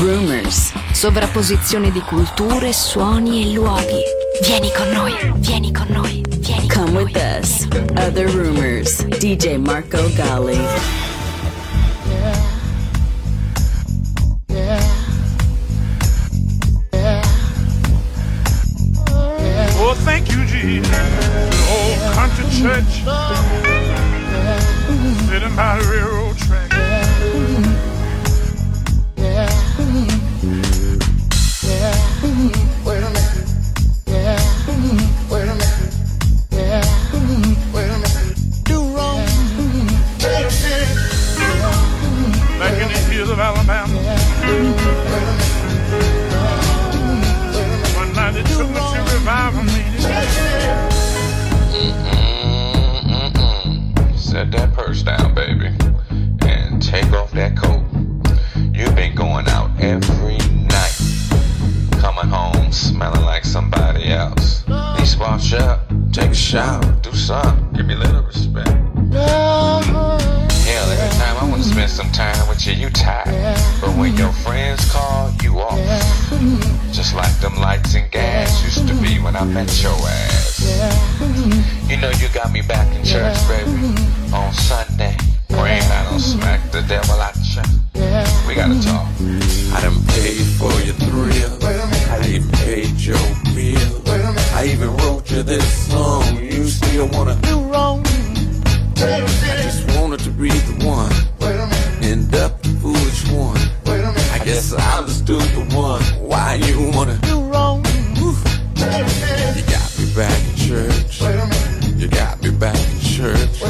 rumors. Sovrapposizione di culture, suoni e luoghi. Vieni con noi, vieni con noi, vieni Come con with noi. us. Other rumors. DJ Marco Gali. Oh, thank you, Jesus. Old country church. Just like them lights and gas used to be when I met your ass. You know you got me back in church, baby. On Sunday, praying I don't smack the devil out church. We gotta talk. I done paid for your thrill. I even paid your bill. I even wrote you this song. You still wanna do wrong? I just wanted to be the one. End up the foolish one. I guess stupid one. Why you wanna do wrong? You got me back in church. You got me back in church.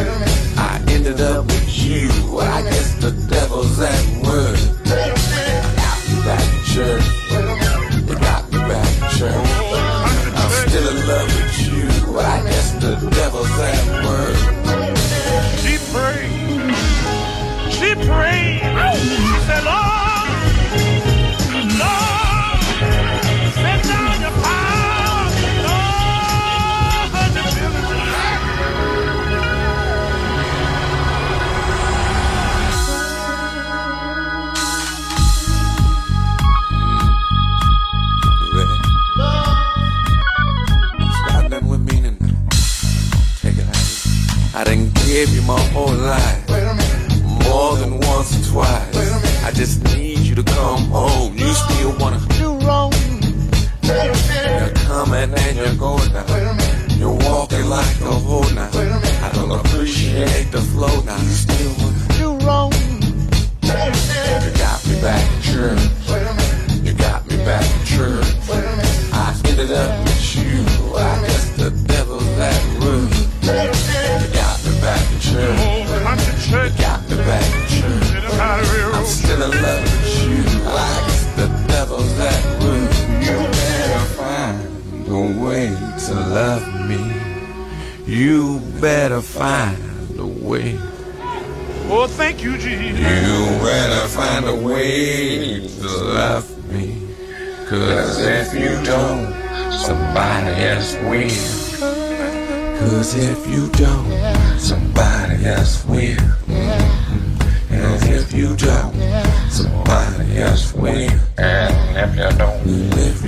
I ended up with you. I guess the devil's at work. You got me back in church. You got me back in church. I'm still in love with you. I guess the devil's at work. She prayed. She prayed. She said, Lord, gave you my whole life. More than once or twice. I just need you to come home. You still wanna do wrong. You're coming and you're going now. You're walking like a hoe now. I don't appreciate the flow now. You still wanna do wrong. You got me back in you, better find a way to love me. Cause if you don't, somebody else will. Cause if you don't, somebody else will. And if you don't, somebody else will. And if you don't, And if you don't,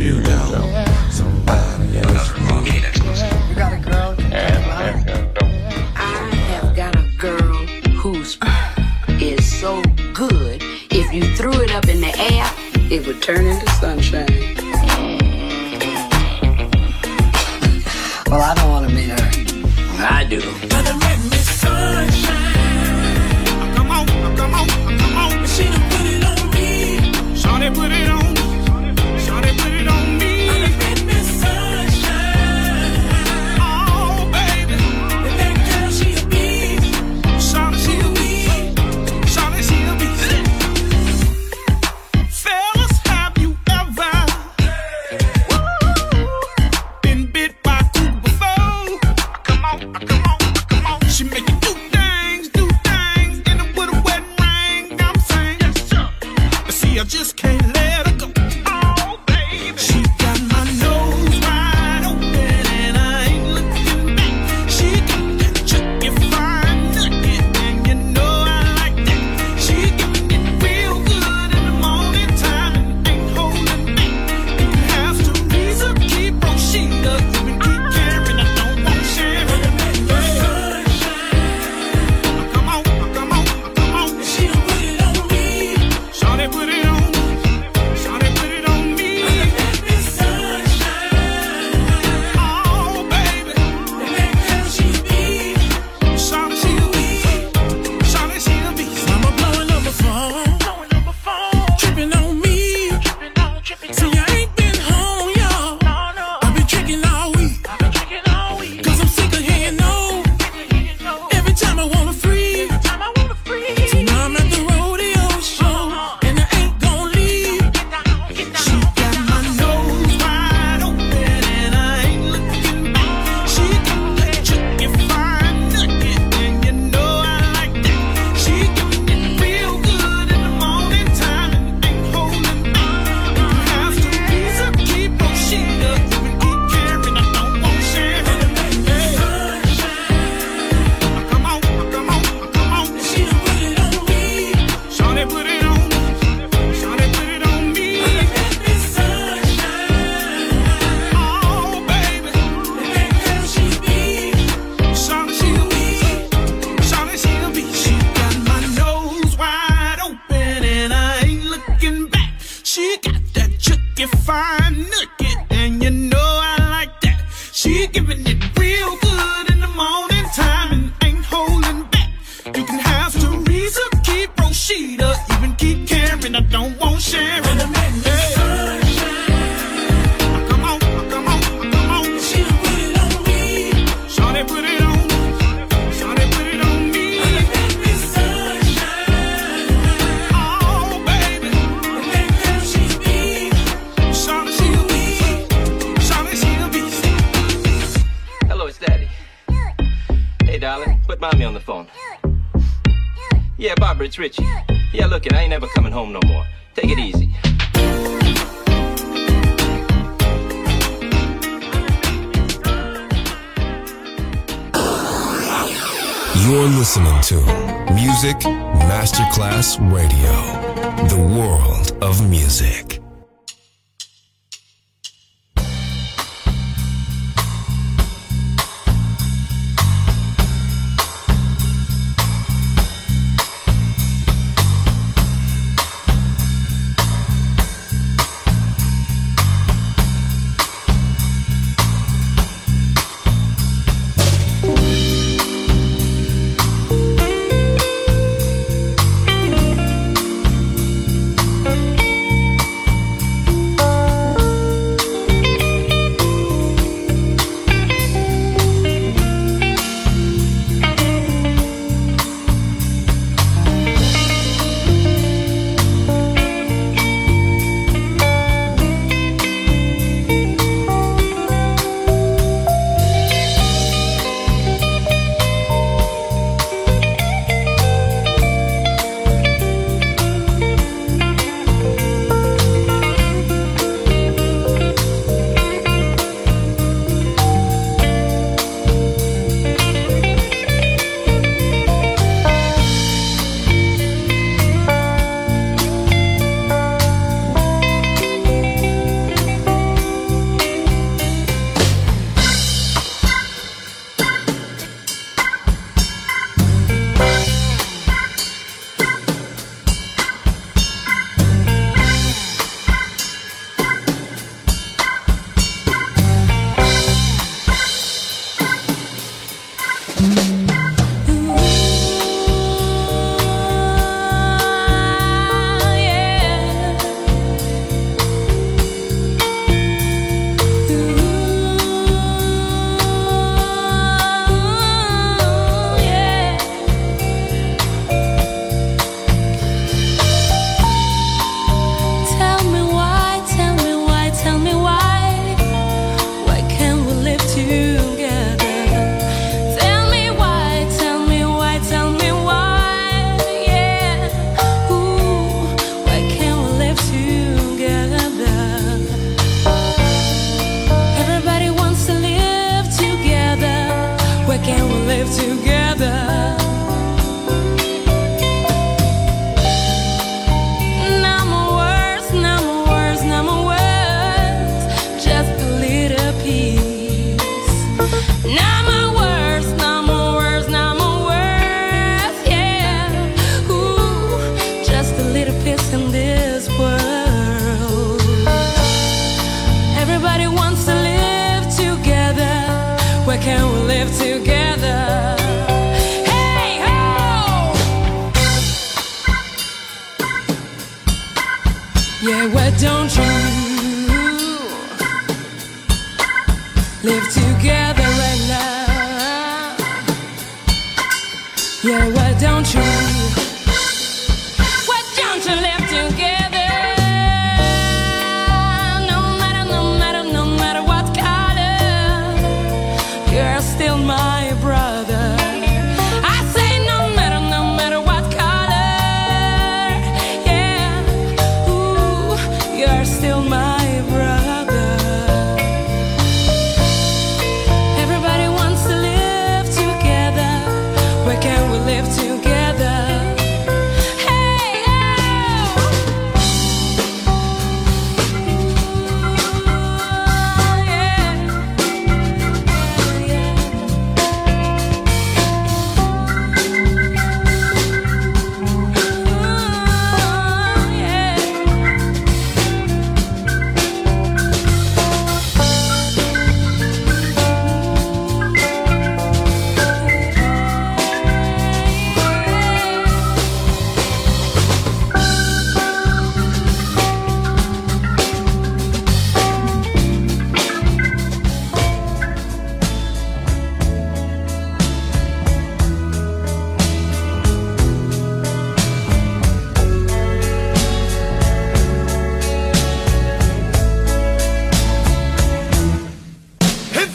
and I don't want sharing. it's Richie. Yeah, look it, I ain't never coming home no more. Take it easy. You're listening to Music Masterclass Radio, the world of music.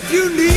you need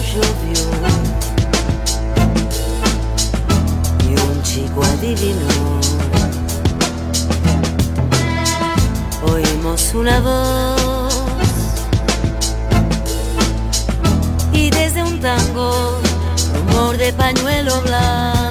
llovió y un chico adivinó. Oímos una voz y desde un tango rumor de pañuelo blanco.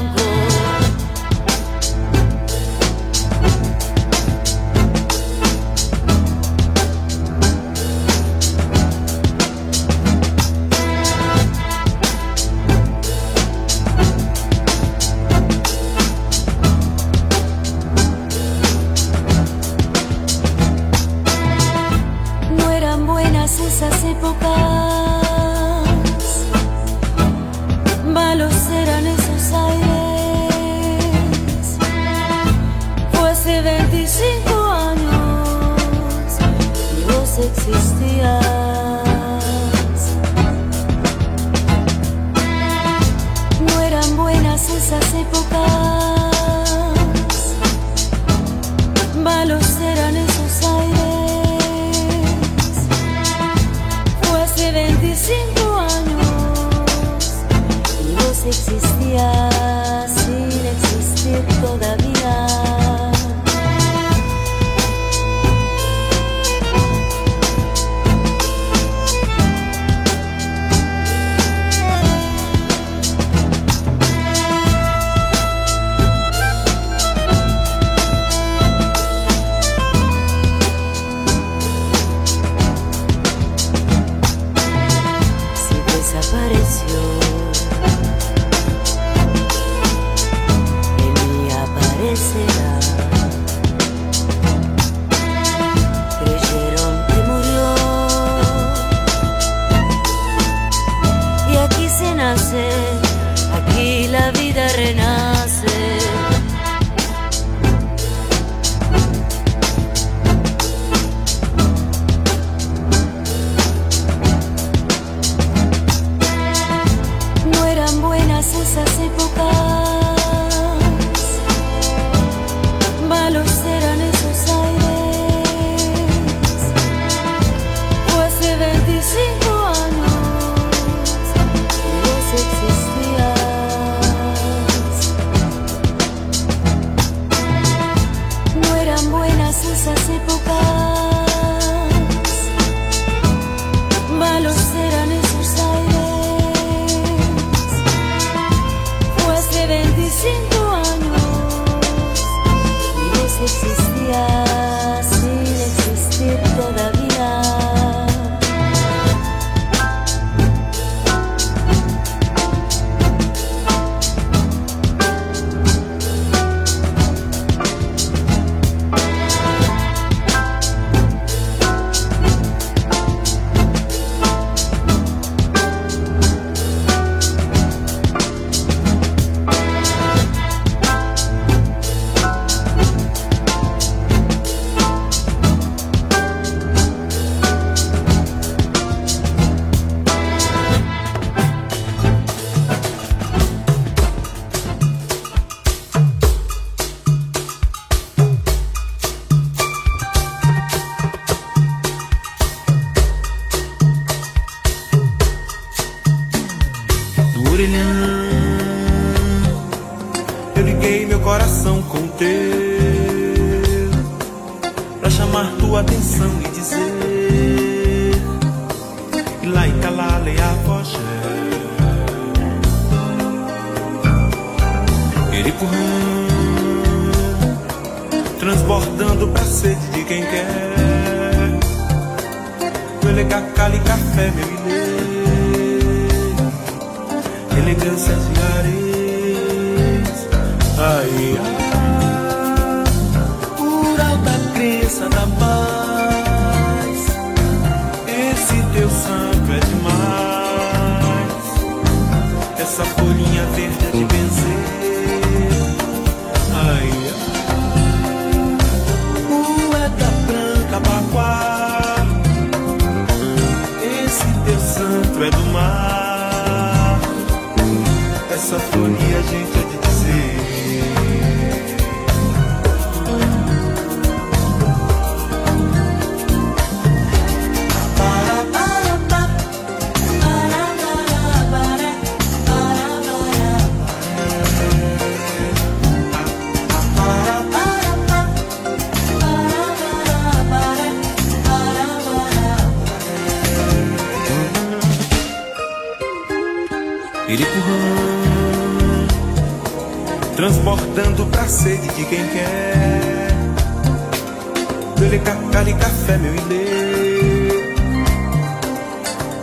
Dele cacali café, meu ilê,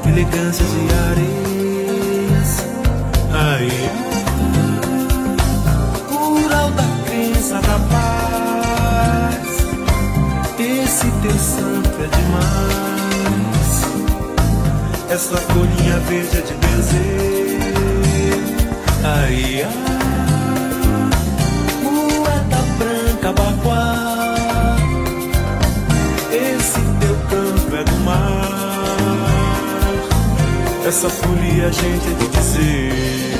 elegância de areias. Ai, rural da crença da paz. Esse teu santo é demais. Essa folhinha verde é de benzer. Ai, ai, é do mar. Essa folia a gente é de dizer.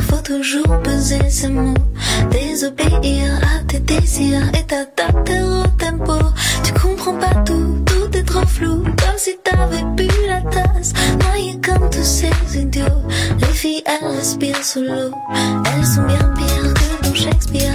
Faut toujours peser ses mots. Désobéir à tes désirs et t'adapter au tempo. Tu comprends pas tout, tout est trop flou, comme si t'avais bu la tasse. Noyé comme tous ces idiots. Les filles, elles respirent sous l'eau. Elles sont bien pires que dans Shakespeare,